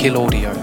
Kill Audio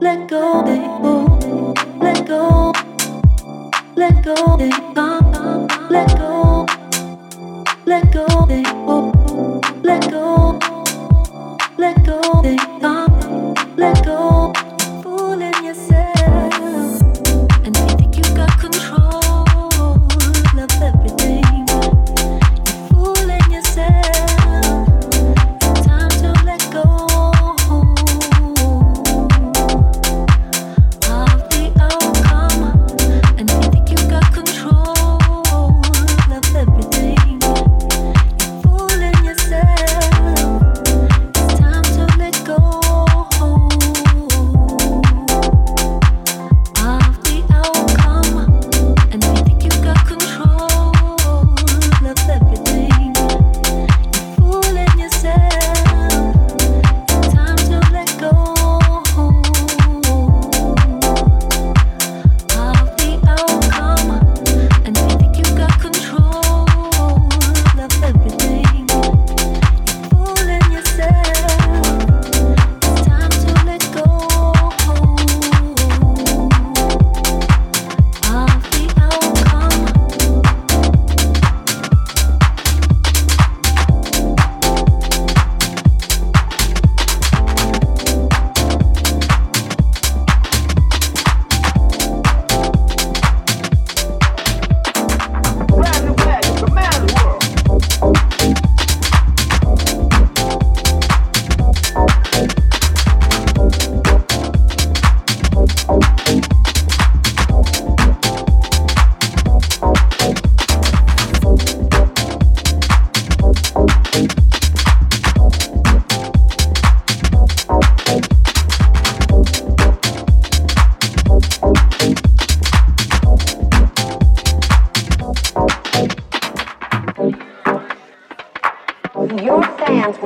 let go, they let go, let go, let go, let go, let go. Let go. Let go. Let go.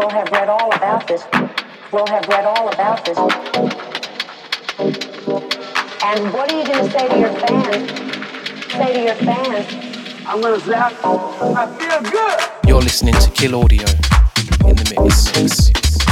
will have read all about this, will have read all about this. And what are you going to say to your fans? Say to your fans, I'm going to say, I feel good. You're listening to Kill Audio in the mix. mix.